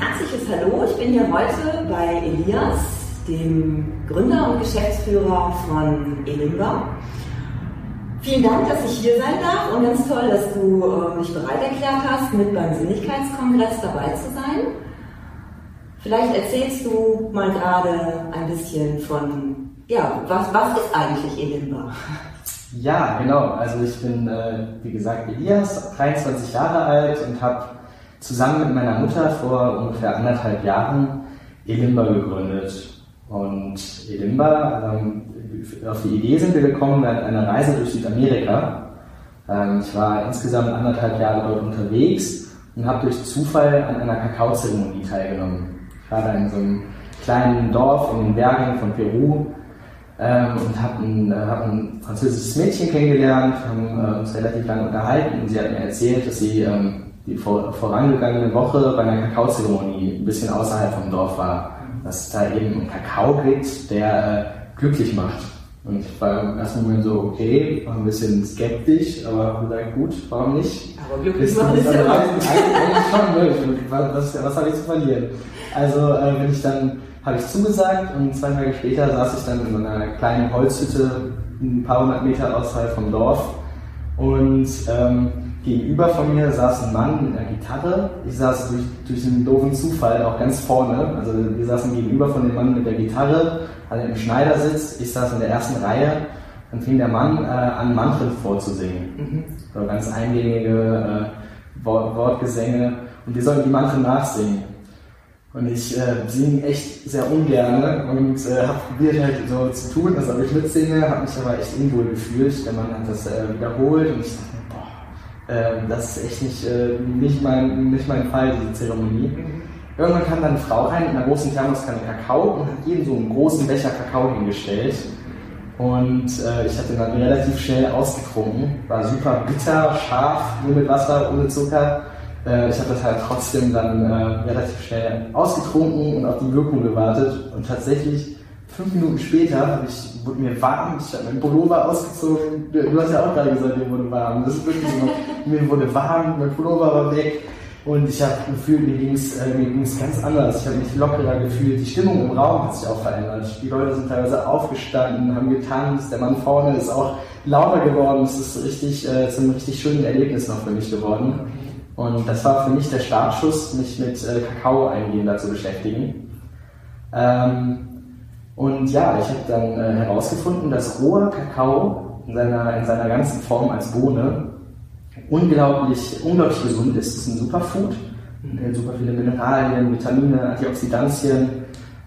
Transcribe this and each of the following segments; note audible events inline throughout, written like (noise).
herzliches Hallo. Ich bin hier heute bei Elias, dem Gründer und Geschäftsführer von Elimba. Vielen Dank, dass ich hier sein darf und ganz toll, dass du mich bereit erklärt hast, mit beim Sinnlichkeitskongress dabei zu sein. Vielleicht erzählst du mal gerade ein bisschen von, ja, was, was ist eigentlich Elimba? Ja, genau. Also ich bin, äh, wie gesagt, Elias, 23 Jahre alt und habe zusammen mit meiner Mutter vor ungefähr anderthalb Jahren Elimba gegründet. Und Elimba, ähm, auf die Idee sind wir gekommen während einer Reise durch Südamerika. Ähm, ich war insgesamt anderthalb Jahre dort unterwegs und habe durch Zufall an einer Kakaozeremonie teilgenommen. Ich war da in so einem kleinen Dorf in den Bergen von Peru ähm, und habe ein, äh, hab ein französisches Mädchen kennengelernt, haben äh, uns relativ lange unterhalten und sie hat mir erzählt, dass sie ähm, die vor, vorangegangene Woche bei einer Kakaozeremonie ein bisschen außerhalb vom Dorf war, dass es da eben einen Kakao gibt, der äh, glücklich macht. Und ich war im ersten Moment so, okay, war ein bisschen skeptisch, aber gesagt, gut, warum nicht? Aber glücklich machen ist ja eigentlich schon, ne? was, was habe ich zu verlieren? Also äh, bin ich dann, habe ich zugesagt und zwei Tage später saß ich dann in so einer kleinen Holzhütte ein paar hundert Meter außerhalb vom Dorf und ähm, Gegenüber von mir saß ein Mann mit einer Gitarre. Ich saß durch, durch einen doofen Zufall auch ganz vorne. Also wir saßen gegenüber von dem Mann mit der Gitarre, alle im Schneidersitz. Ich saß in der ersten Reihe. Dann fing der Mann äh, an, Mantren vorzusingen. Mhm. So ganz eingängige äh, Wort, Wortgesänge. Und wir sollten die Mantren nachsingen. Und ich äh, singe echt sehr ungern und äh, habe probiert halt so zu tun, dass ich mitsinge, habe mich aber echt unwohl gefühlt. Der Mann hat das äh, wiederholt und ich dachte, ähm, das ist echt nicht, äh, nicht, mein, nicht mein Fall, diese Zeremonie. Irgendwann kam dann eine Frau rein mit einer großen Thermoskanne Kakao und hat jedem so einen großen Becher Kakao hingestellt. Und äh, ich hatte dann relativ schnell ausgetrunken. War super bitter, scharf, nur mit Wasser, ohne Zucker. Äh, ich habe das halt trotzdem dann äh, relativ schnell ausgetrunken und auf die Wirkung gewartet. Und tatsächlich fünf Minuten später ich, wurde mir warm, ich habe meinen Pullover ausgezogen. Du hast ja auch gerade gesagt, mir wurde warm. Das ist wirklich so. (laughs) mir wurde warm, mein Pullover war weg. Und ich habe gefühlt, mir ging es äh, ganz anders. Ich habe mich lockerer gefühlt. Die Stimmung im Raum hat sich auch verändert. Die Leute sind teilweise aufgestanden, haben getanzt. Der Mann vorne ist auch lauter geworden. Es ist richtig, äh, zu einem richtig schönen Erlebnis noch für mich geworden. Und das war für mich der Startschuss, mich mit äh, Kakao eingehender zu beschäftigen. Ähm, und ja, ich habe dann äh, herausgefunden, dass roher Kakao in seiner, in seiner ganzen Form als Bohne unglaublich, unglaublich gesund ist. Es ist ein Superfood, enthält super viele Mineralien, Vitamine, Antioxidantien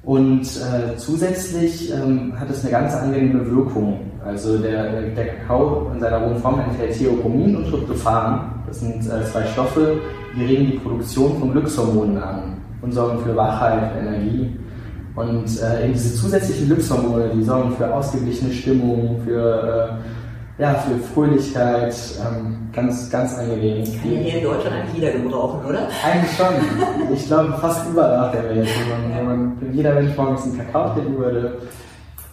und äh, zusätzlich ähm, hat es eine ganz angenehme Wirkung. Also der, der Kakao in seiner rohen Form enthält Theopomin und Tryptophan. Das sind äh, zwei Stoffe, die regen die Produktion von Glückshormonen an und sorgen für Wachheit, Energie und äh, eben diese zusätzlichen Glückshormone, die sorgen für ausgeglichene Stimmung, für, äh, ja, für Fröhlichkeit, ähm, ganz, ganz angenehm. Kann ja hier in Deutschland eigentlich jeder gebrauchen, oder? Eigentlich schon. Ich glaube, fast überall auf der Welt. Wenn, man, wenn, man, wenn jeder Mensch morgens einen Kakao trinken würde.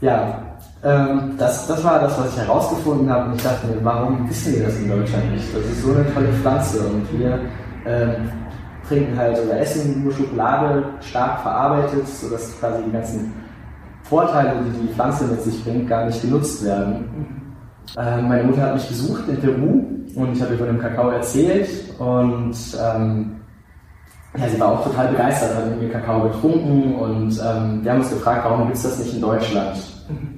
Ja, ähm, das, das war das, was ich herausgefunden habe. Und ich dachte mir, warum wissen wir das in Deutschland nicht? Das ist so eine tolle Pflanze. Und wir ähm, trinken halt oder essen nur Schokolade stark verarbeitet, sodass quasi die ganzen Vorteile, die die Pflanze mit sich bringt, gar nicht genutzt werden. Ähm, meine Mutter hat mich besucht in Peru und ich habe ihr von dem Kakao erzählt und ähm, ja, sie war auch total begeistert, hat mit mir Kakao getrunken und ähm, wir haben uns gefragt, warum gibt es das nicht in Deutschland?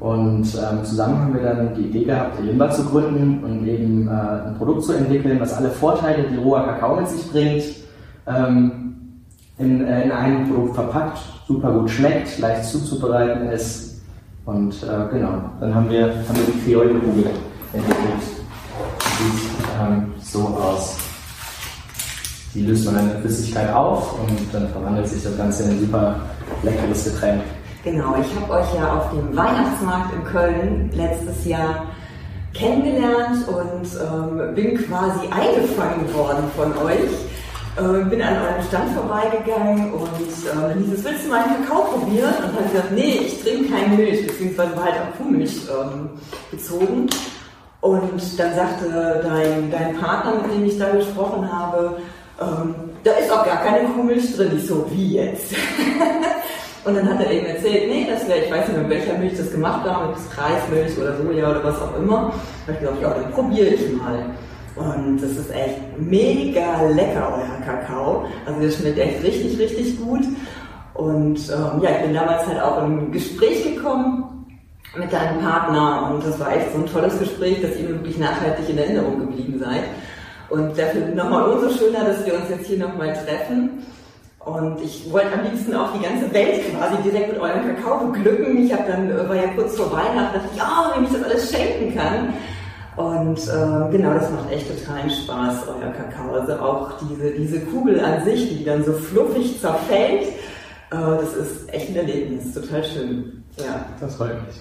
Und ähm, zusammen haben wir dann die Idee gehabt, Limba zu gründen und eben äh, ein Produkt zu entwickeln, was alle Vorteile, die roher Kakao mit sich bringt, ähm, in, äh, in einem Produkt verpackt, super gut schmeckt, leicht zuzubereiten ist. Und äh, genau, dann haben wir, haben wir die Kreole-Kugel entwickelt. Sieht ähm, so aus. Die löst man in der Flüssigkeit auf und dann verwandelt sich das Ganze in ein super leckeres Getränk. Genau, ich habe euch ja auf dem Weihnachtsmarkt in Köln letztes Jahr kennengelernt und ähm, bin quasi eingefangen worden von euch äh, bin an eurem Stand vorbeigegangen und äh, hieß es, willst du mal einen Kakao probieren? Und habe ich gesagt, nee, ich trinke keine Milch, beziehungsweise war halt auf Kuhmilch ähm, bezogen. Und dann sagte dein, dein Partner, mit dem ich da gesprochen habe, ähm, da ist auch gar keine Kuhmilch drin, nicht so wie jetzt. (laughs) und dann hat er eben erzählt, nee, das wäre, ich weiß nicht, mit welcher Milch das gemacht war, mit Kreismilch oder Soja oder was auch immer. Da habe ich gesagt, ja, dann probiere ich mal. Und das ist echt mega lecker, euer Kakao. Also der schmeckt echt richtig, richtig gut. Und ähm, ja, ich bin damals halt auch in ein Gespräch gekommen mit deinem Partner und das war echt so ein tolles Gespräch, dass ihr mir wirklich nachhaltig in Erinnerung geblieben seid. Und dafür nochmal umso schöner, dass wir uns jetzt hier nochmal treffen. Und ich wollte am liebsten auch die ganze Welt quasi direkt mit eurem Kakao beglücken. Ich habe dann, äh, war ja kurz vor Weihnachten, dachte ich, ja, wenn ich das alles schenken kann. Und äh, genau, das macht echt totalen Spaß, euer Kakao. Also auch diese, diese Kugel an sich, die dann so fluffig zerfällt, äh, das ist echt ein Erlebnis, total schön. Ja. Das freut mich.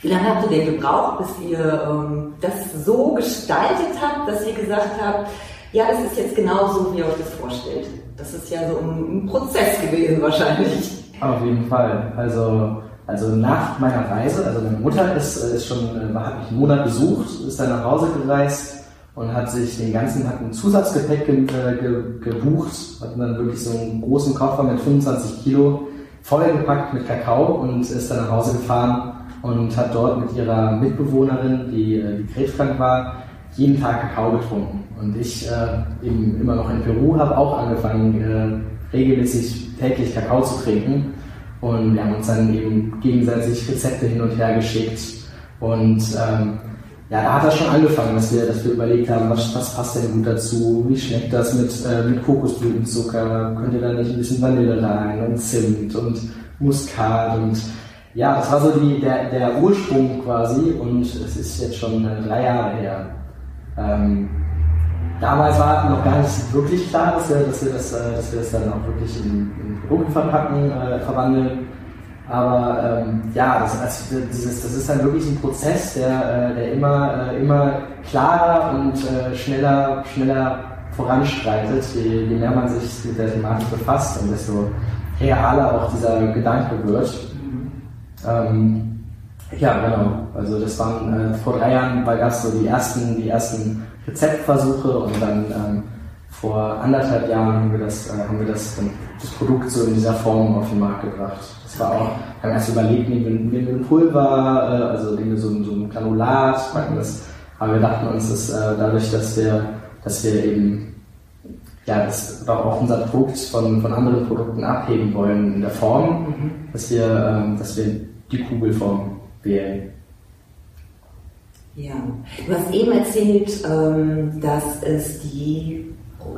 Wie lange habt ihr denn gebraucht, bis ihr ähm, das so gestaltet habt, dass ihr gesagt habt, ja, das ist jetzt genau so, wie ihr euch das vorstellt? Das ist ja so ein, ein Prozess gewesen wahrscheinlich. Auf jeden Fall. Also also nach meiner Reise, also meine Mutter ist, äh, ist schon, äh, hat mich einen Monat besucht, ist dann nach Hause gereist und hat sich den ganzen, hat ein Zusatzgepäck ge, äh, ge, gebucht, hat dann wirklich so einen großen Koffer mit 25 Kilo vollgepackt mit Kakao und ist dann nach Hause gefahren und hat dort mit ihrer Mitbewohnerin, die, die krebskrank war, jeden Tag Kakao getrunken. Und ich äh, eben immer noch in Peru habe auch angefangen, äh, regelmäßig täglich Kakao zu trinken und wir haben uns dann eben gegenseitig Rezepte hin und her geschickt. Und ähm, ja, da hat das schon angefangen, dass wir, dass wir überlegt haben, was, was passt denn gut dazu, wie schmeckt das mit, äh, mit Kokosblütenzucker, könnt ihr da nicht ein bisschen Vanille rein und Zimt und Muskat und ja, das war so die, der, der Ursprung quasi und es ist jetzt schon äh, drei Jahre her. Ähm, damals war noch gar nicht wirklich klar, dass wir, dass wir, das, äh, dass wir das dann auch wirklich in, in Produkte verpacken, äh, verwandeln. Aber ähm, ja, das, das, dieses, das ist dann wirklich ein Prozess, der, äh, der immer, äh, immer klarer und äh, schneller, schneller voranschreitet, je, je, mehr man sich mit der Thematik befasst und desto realer auch dieser Gedanke wird. Ähm, ja, genau. Also das waren äh, vor drei Jahren war das so die ersten, die ersten Rezeptversuche und dann ähm, vor anderthalb Jahren haben wir das, äh, haben wir das, das Produkt so in dieser Form auf den Markt gebracht. Das war auch, wir haben erst überlegt, nehmen wir, nehmen wir ein Pulver, äh, also nehmen wir so, so ein Granulat, packen das, aber wir dachten uns, dass äh, dadurch, dass wir, dass wir eben ja, das auch unser Produkt von, von anderen Produkten abheben wollen in der Form, mhm. dass wir, ähm, dass wir die Kugelform wählen. Ja, du hast eben erzählt, ähm, dass es die,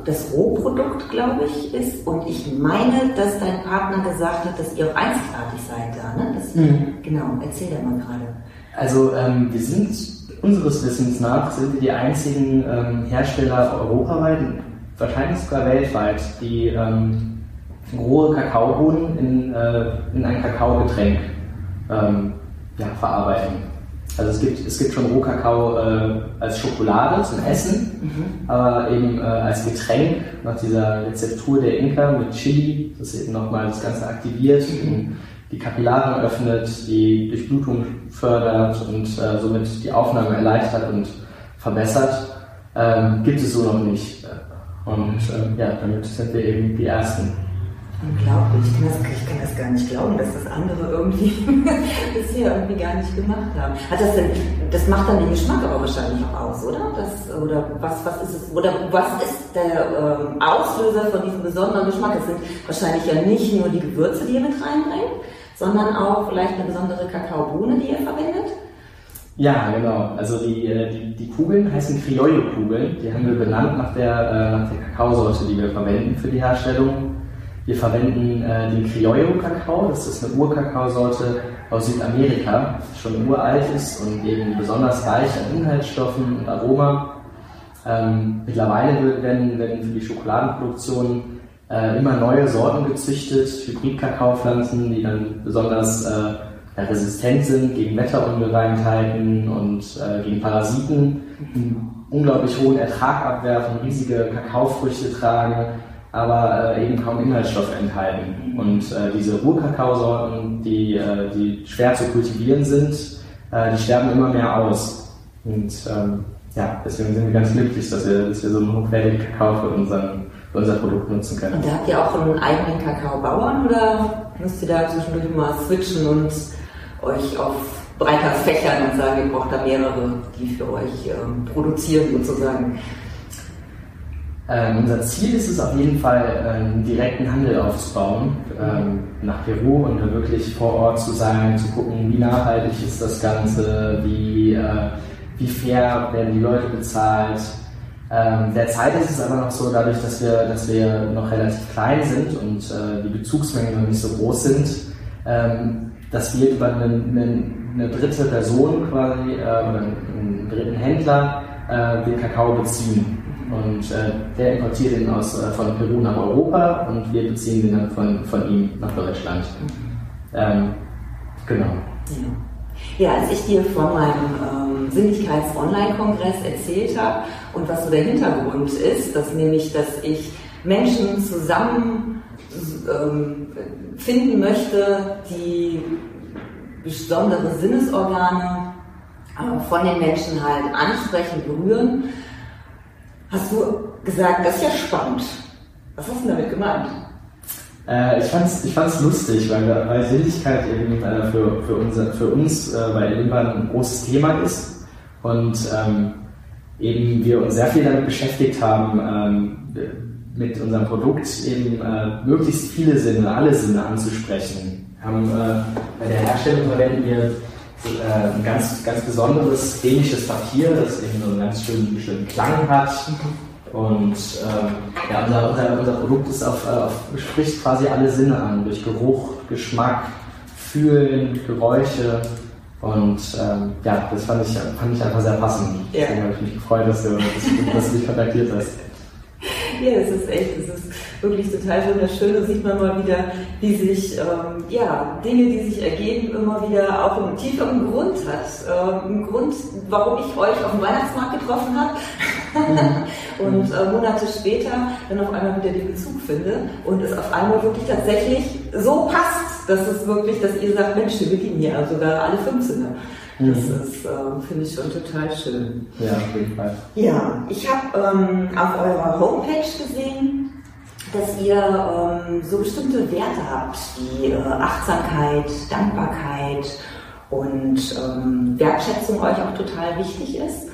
das Rohprodukt, glaube ich, ist. Und ich meine, dass dein Partner gesagt hat, dass ihr auch einzigartig seid da. Ne? Das, mhm. Genau, erzähl da mal gerade. Also ähm, wir sind unseres Wissens nach sind wir die einzigen ähm, Hersteller europaweit, wahrscheinlich sogar weltweit, die ähm, rohe Kakaobohnen in, äh, in ein Kakaogetränk ähm, ja, verarbeiten. Also es gibt, es gibt schon Rohkakao äh, als Schokolade zum Essen, mhm. aber eben äh, als Getränk nach dieser Rezeptur der Inka mit Chili, das eben nochmal das Ganze aktiviert, mhm. die Kapillaren öffnet, die Durchblutung fördert und äh, somit die Aufnahme erleichtert und verbessert, ähm, gibt es so noch nicht. Und äh, ja, damit sind wir eben die Ersten. Unglaublich, ich kann, das, ich kann das gar nicht glauben, dass das andere irgendwie (laughs) bisher irgendwie gar nicht gemacht haben. Hat das denn, das macht dann den Geschmack aber wahrscheinlich auch aus, oder? Das, oder was, was ist es, oder was ist der ähm, Auslöser von diesem besonderen Geschmack? Es sind wahrscheinlich ja nicht nur die Gewürze, die ihr mit reinbringt, sondern auch vielleicht eine besondere Kakaobohne, die ihr verwendet. Ja, genau. Also die, äh, die, die Kugeln heißen Criollo-Kugeln. Die haben wir benannt nach der, äh, nach der Kakaosorte, die wir verwenden für die Herstellung. Wir verwenden äh, den Criollo-Kakao, das ist eine Urkakaosorte aus Südamerika, schon uralt ist und eben besonders reich an Inhaltsstoffen und Aroma. Ähm, mittlerweile werden, werden für die Schokoladenproduktion äh, immer neue Sorten gezüchtet, Hybrid-Kakaopflanzen, die dann besonders äh, resistent sind gegen Wetterungereimtheiten und äh, gegen Parasiten, einen unglaublich hohen Ertrag abwerfen, riesige Kakaofrüchte tragen aber äh, eben kaum Inhaltsstoffe enthalten. Und äh, diese Urkakaosorten, die, äh, die schwer zu kultivieren sind, die sterben immer mehr aus. Und ähm, ja, deswegen sind wir ganz glücklich, dass wir, dass wir so einen hochwertigen Kakao für unseren für unser Produkt nutzen können. Und da habt ihr auch einen eigenen Kakaobauern oder müsst ihr da zwischendurch mal switchen und euch auf breiter fächern und sagen, ihr braucht da mehrere, die für euch ähm, produzieren sozusagen? Ähm, unser Ziel ist es auf jeden Fall, einen direkten Handel aufzubauen ähm, nach Peru und wirklich vor Ort zu sein, zu gucken, wie nachhaltig ist das Ganze, wie, äh, wie fair werden die Leute bezahlt. Ähm, derzeit ist es aber noch so, dadurch, dass wir, dass wir noch relativ klein sind und äh, die Bezugsmengen noch nicht so groß sind, ähm, dass wir über eine, eine, eine dritte Person quasi äh, oder einen dritten Händler äh, den Kakao beziehen. Und äh, der importiert ihn aus, äh, von Peru nach Europa und wir beziehen den dann von, von ihm nach Deutschland. Ähm, genau. Ja. ja. als ich dir von meinem ähm, Sinnlichkeits-Online-Kongress erzählt habe und was so der Hintergrund ist, dass nämlich, dass ich Menschen zusammen ähm, finden möchte, die besondere Sinnesorgane äh, von den Menschen halt ansprechen, berühren hast du gesagt, das ist ja spannend. Was hast du damit gemeint? Äh, ich fand es ich fand's lustig, weil, weil Sinnlichkeit eben äh, für, für, unser, für uns äh, bei Elimban ein großes Thema ist und ähm, eben wir uns sehr viel damit beschäftigt haben, ähm, mit unserem Produkt eben äh, möglichst viele Sinne, alle Sinne anzusprechen. Haben, äh, bei der Herstellung verwenden wir ein ganz, ganz besonderes dänisches Papier, das eben so einen ganz schönen, schönen Klang hat. Und ähm, ja, unser, unser, unser Produkt ist auf, auf, spricht quasi alle Sinne an, durch Geruch, Geschmack, Fühlen, Geräusche. Und ähm, ja, das fand ich, fand ich einfach sehr passend. Ja. Deswegen habe ich mich gefreut, dass du, dass, dass du mich kontaktiert hast. Ja, es ist echt, es ist wirklich total wunderschön. Da sieht man mal wieder, wie sich ähm, ja, Dinge, die sich ergeben, immer wieder auch einen tieferen Grund hat. Ähm, einen Grund, warum ich euch auf dem Weihnachtsmarkt getroffen habe. Mhm. (laughs) und äh, Monate später dann auf einmal wieder den Bezug finde und es auf einmal wirklich tatsächlich so passt, dass es wirklich, dass ihr sagt, Mensch, wir beginnen hier sogar alle fünf Sinne. Das ist, äh, finde ich schon total schön. Ja, auf jeden Fall. Ja, ich habe ähm, auf eurer Homepage gesehen, dass ihr ähm, so bestimmte Werte habt, wie äh, Achtsamkeit, Dankbarkeit und ähm, Wertschätzung euch auch total wichtig ist.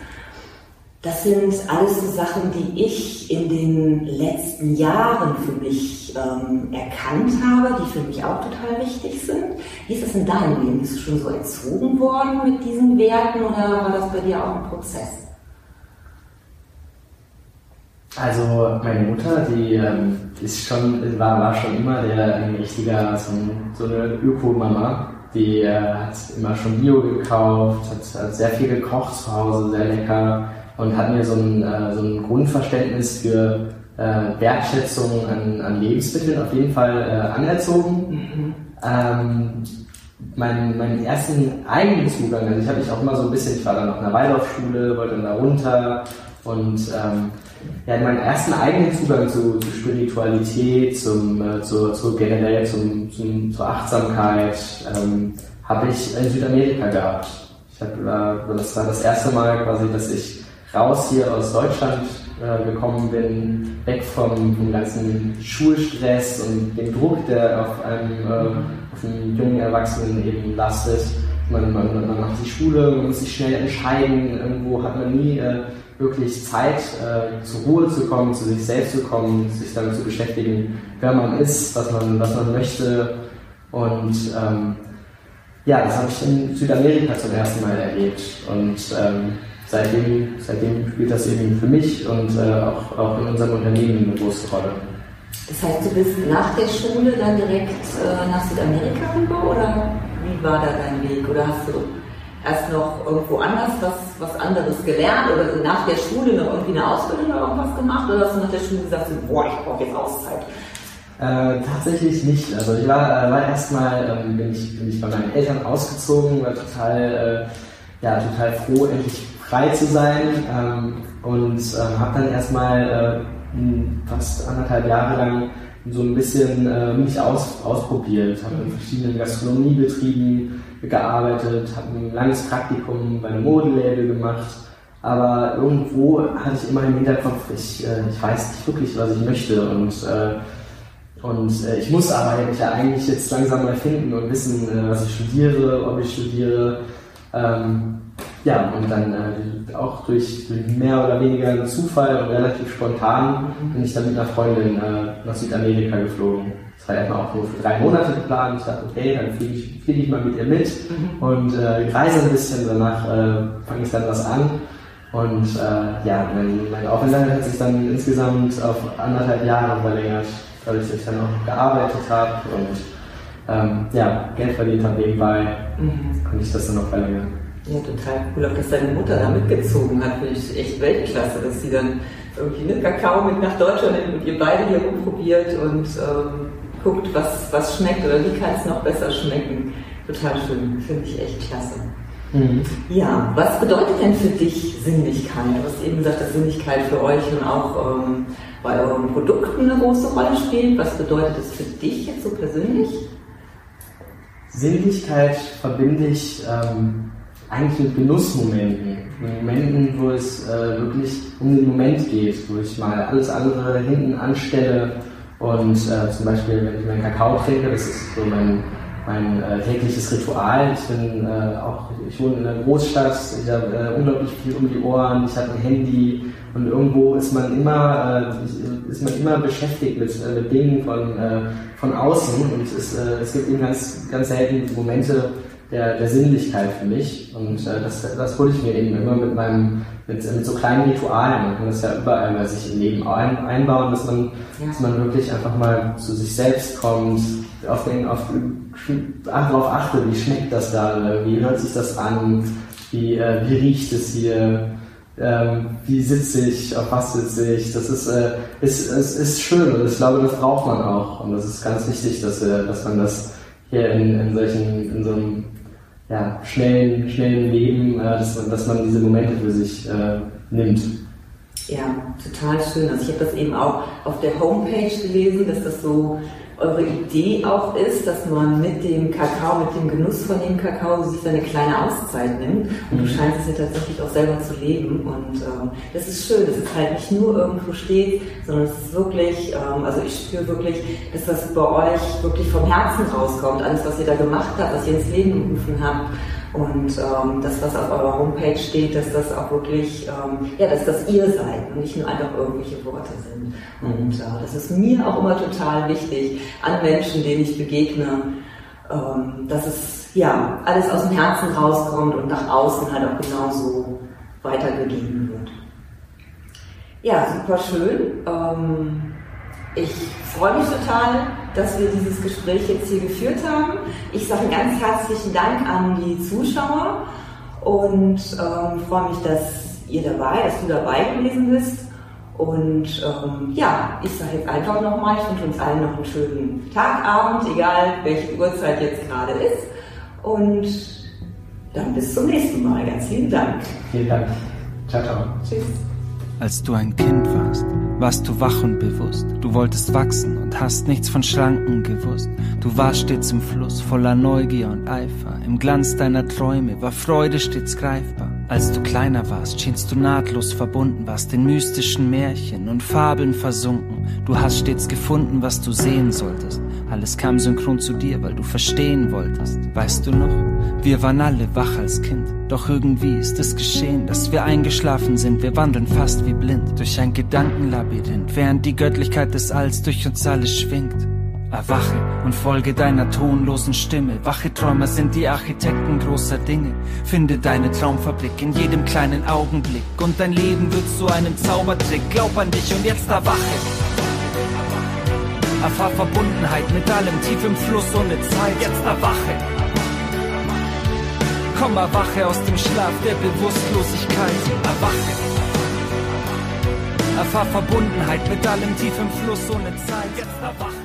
Das sind alles so Sachen, die ich in den letzten Jahren für mich ähm, erkannt habe, die für mich auch total wichtig sind. Wie ist das in deinem Leben? Bist du schon so erzogen worden mit diesen Werten oder war das bei dir auch ein Prozess? Also meine Mutter, die ähm, ist schon, war, war schon immer der ein richtiger, so, so eine Öko-Mama. Die äh, hat immer schon Bio gekauft, hat, hat sehr viel gekocht zu Hause, sehr lecker und hat mir so ein, äh, so ein Grundverständnis für äh, Wertschätzung an, an, Lebensmitteln auf jeden Fall äh, anerzogen. Mhm. Ähm, meinen, meinen ersten eigenen Zugang, also ich habe mich auch immer so ein bisschen, ich war dann auf einer Waldorfschule, wollte dann da runter und ähm, ja, meinen ersten eigenen Zugang zu, zu Spiritualität, zum, äh, zu, zu generell zum, zum, zur Achtsamkeit ähm, habe ich in Südamerika gehabt. Ich hab, äh, das war das erste Mal quasi, dass ich raus hier aus Deutschland äh, gekommen bin, weg vom, vom ganzen Schulstress und dem Druck, der auf einem, äh, auf einem jungen Erwachsenen eben lastet. Man, man, man macht die Schule, man muss sich schnell entscheiden, irgendwo hat man nie äh, wirklich Zeit, äh, zur Ruhe zu kommen, zu sich selbst zu kommen, sich damit zu beschäftigen, wer man ist, was man, was man möchte. Und ähm, ja, das habe ich in Südamerika zum ersten Mal erlebt. Und ähm, seitdem, seitdem spielt das eben für mich und äh, auch, auch in unserem Unternehmen eine große Rolle. Das heißt, du bist nach der Schule dann direkt äh, nach Südamerika rüber oder wie war da dein Weg? Oder hast du erst noch irgendwo anders was, was anderes gelernt oder nach der Schule noch irgendwie eine Ausbildung oder irgendwas gemacht? Oder hast du nach der Schule gesagt, boah, ich brauche jetzt Auszeit? Äh, tatsächlich nicht. Also ich war, äh, war erstmal, ähm, bin, ich, bin ich bei meinen Eltern ausgezogen, war total, äh, ja, total froh, endlich frei zu sein ähm, und ähm, habe dann erstmal äh, fast anderthalb Jahre lang so ein bisschen äh, mich aus, ausprobiert, habe in verschiedenen Gastronomiebetrieben gearbeitet, habe ein langes Praktikum bei einem Modelabel gemacht aber irgendwo hatte ich immer im Hinterkopf, ich, äh, ich weiß nicht wirklich, was ich möchte und, äh, und äh, ich muss aber ja eigentlich jetzt langsam mal finden und wissen, äh, was ich studiere, ob ich studiere. Ähm, ja, und dann äh, auch durch, mehr oder weniger Zufall und relativ spontan bin ich dann mit einer Freundin äh, nach Südamerika geflogen. Das war erstmal auch nur für drei Monate geplant. Ich dachte, okay, dann fliege ich, flieg ich mal mit ihr mit mhm. und äh, reise ein bisschen. Danach äh, fange ich dann was an. Und äh, ja, mein, mein Aufenthalt hat sich dann insgesamt auf anderthalb Jahre verlängert, dass ich dann auch gearbeitet habe und ähm, ja, Geld verdient habe nebenbei, mhm. konnte ich das dann noch verlängern. Ja, total cool. Auch dass deine Mutter da mitgezogen hat, finde ich echt Weltklasse, dass sie dann irgendwie einen Kakao mit nach Deutschland nimmt und ihr beide hier rumprobiert und ähm, guckt, was, was schmeckt oder wie kann es noch besser schmecken. Total schön, finde ich echt klasse. Mhm. Ja, was bedeutet denn für dich Sinnlichkeit? Du hast eben gesagt, dass Sinnlichkeit für euch und auch ähm, bei euren Produkten eine große Rolle spielt. Was bedeutet es für dich jetzt so persönlich? Sinnlichkeit verbinde ich ähm, eigentlich mit Genussmomenten. Momenten, wo es äh, wirklich um den Moment geht, wo ich mal alles andere hinten anstelle und äh, zum Beispiel, wenn ich meinen Kakao trinke, das ist so mein mein äh, tägliches Ritual. Ich bin äh, auch, ich wohne in einer Großstadt, ich habe äh, unglaublich viel um die Ohren, ich habe ein Handy und irgendwo ist man immer, äh, ist man immer beschäftigt mit, mit Dingen von, von außen und es, es gibt eben ganz, ganz selten Momente der, der Sinnlichkeit für mich und das, das hole ich mir eben immer mit meinem mit, mit so kleinen Ritualen. Man kann das ja überall bei sich im Leben ein, einbauen, dass man, ja. dass man wirklich einfach mal zu sich selbst kommt, auf den, auf, darauf achte, wie schmeckt das da, wie hört sich das an, wie, äh, wie riecht es hier, ähm, wie sitze ich, auf was sitze ich. Das ist, äh, ist, ist, ist schön und ich glaube, das braucht man auch. Und das ist ganz wichtig, dass, äh, dass man das hier in, in solchen, in so einem ja, schnellen, schnellen Leben, äh, dass, man, dass man diese Momente für sich äh, nimmt. Ja, total schön. Also ich habe das eben auch auf der Homepage gelesen, dass das so eure Idee auch ist, dass man mit dem Kakao, mit dem Genuss von dem Kakao sich seine kleine Auszeit nimmt. Und du mhm. scheinst es ja tatsächlich auch selber zu leben. Und ähm, das ist schön, dass es halt nicht nur irgendwo steht, sondern es ist wirklich, ähm, also ich spüre wirklich, dass das bei euch wirklich vom Herzen rauskommt. Alles, was ihr da gemacht habt, was ihr ins Leben gerufen habt. Und ähm, das, was auf eurer Homepage steht, dass das auch wirklich, ähm, ja, dass das ihr seid und nicht nur einfach irgendwelche Worte sind. Und äh, das ist mir auch immer total wichtig an Menschen, denen ich begegne, ähm, dass es ja alles aus dem Herzen rauskommt und nach außen halt auch genauso weitergegeben wird. Ja, super schön. Ähm, ich freue mich total, dass wir dieses Gespräch jetzt hier geführt haben. Ich sage ganz herzlichen Dank an die Zuschauer und ähm, freue mich, dass ihr dabei, dass du dabei gewesen bist. Und ähm, ja, ich sage jetzt einfach nochmal, ich wünsche uns allen noch einen schönen Tag, Abend, egal welche Uhrzeit jetzt gerade ist. Und dann bis zum nächsten Mal. Ganz vielen Dank. Vielen Dank. Ciao, ciao. Tschüss. Als du ein Kind warst, warst du wach und bewusst. Du wolltest wachsen und hast nichts von Schranken gewusst. Du warst stets im Fluss, voller Neugier und Eifer. Im Glanz deiner Träume war Freude stets greifbar. Als du kleiner warst, schienst du nahtlos verbunden, warst in mystischen Märchen und Fabeln versunken. Du hast stets gefunden, was du sehen solltest. Alles kam synchron zu dir, weil du verstehen wolltest. Weißt du noch? Wir waren alle wach als Kind. Doch irgendwie ist es geschehen, dass wir eingeschlafen sind. Wir wandeln fast wie blind durch ein Gedankenlabyrinth, während die Göttlichkeit des Alls durch uns alle schwingt. Erwache und folge deiner tonlosen Stimme. Wache Träumer sind die Architekten großer Dinge. Finde deine Traumfabrik in jedem kleinen Augenblick. Und dein Leben wird zu einem Zaubertrick. Glaub an dich und jetzt erwache. Erfahr Verbundenheit mit allem tief im Fluss ohne Zeit. Jetzt erwache. Komm, erwache aus dem Schlaf der Bewusstlosigkeit. Erwache. Erfahr Verbundenheit mit allem tief im Fluss ohne Zeit. Jetzt erwache.